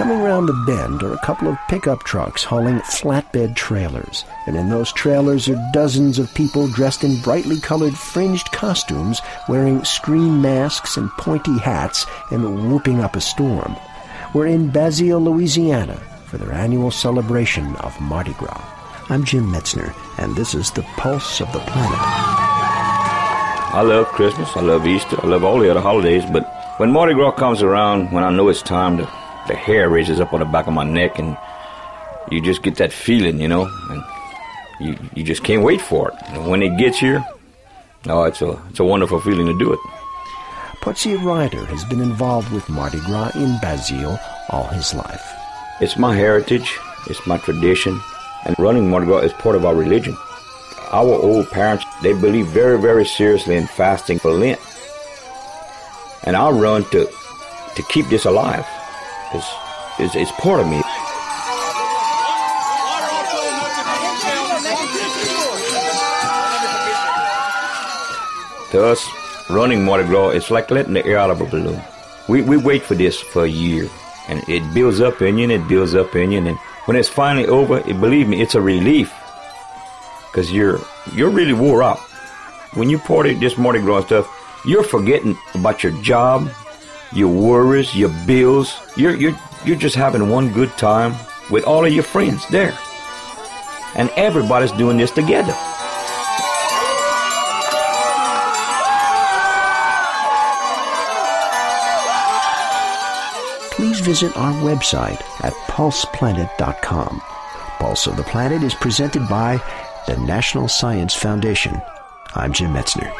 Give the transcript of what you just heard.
Coming round the bend are a couple of pickup trucks hauling flatbed trailers, and in those trailers are dozens of people dressed in brightly colored fringed costumes, wearing screen masks and pointy hats, and whooping up a storm. We're in Basile, Louisiana, for their annual celebration of Mardi Gras. I'm Jim Metzner, and this is the Pulse of the Planet. I love Christmas, I love Easter, I love all the other holidays, but when Mardi Gras comes around, when I know it's time, the, the hair raises up on the back of my neck, and you just get that feeling, you know, and you, you just can't wait for it. And when it gets here, oh, it's a, it's a wonderful feeling to do it. Potsy Ryder has been involved with Mardi Gras in Basile all his life. It's my heritage, it's my tradition, and running Mardi Gras is part of our religion. Our old parents, they believe very, very seriously in fasting for Lent and I'll run to to keep this alive. It's, it's, it's part of me. To us, running Mardi Gras, it's like letting the air out of a balloon. We, we wait for this for a year, and it builds up in you, and it builds up in you, and when it's finally over, it, believe me, it's a relief, because you're you're really wore out. When you party this Mardi Gras stuff, you're forgetting about your job, your worries, your bills. You're, you're, you're just having one good time with all of your friends there. And everybody's doing this together. Please visit our website at pulseplanet.com. Pulse of the Planet is presented by the National Science Foundation. I'm Jim Metzner.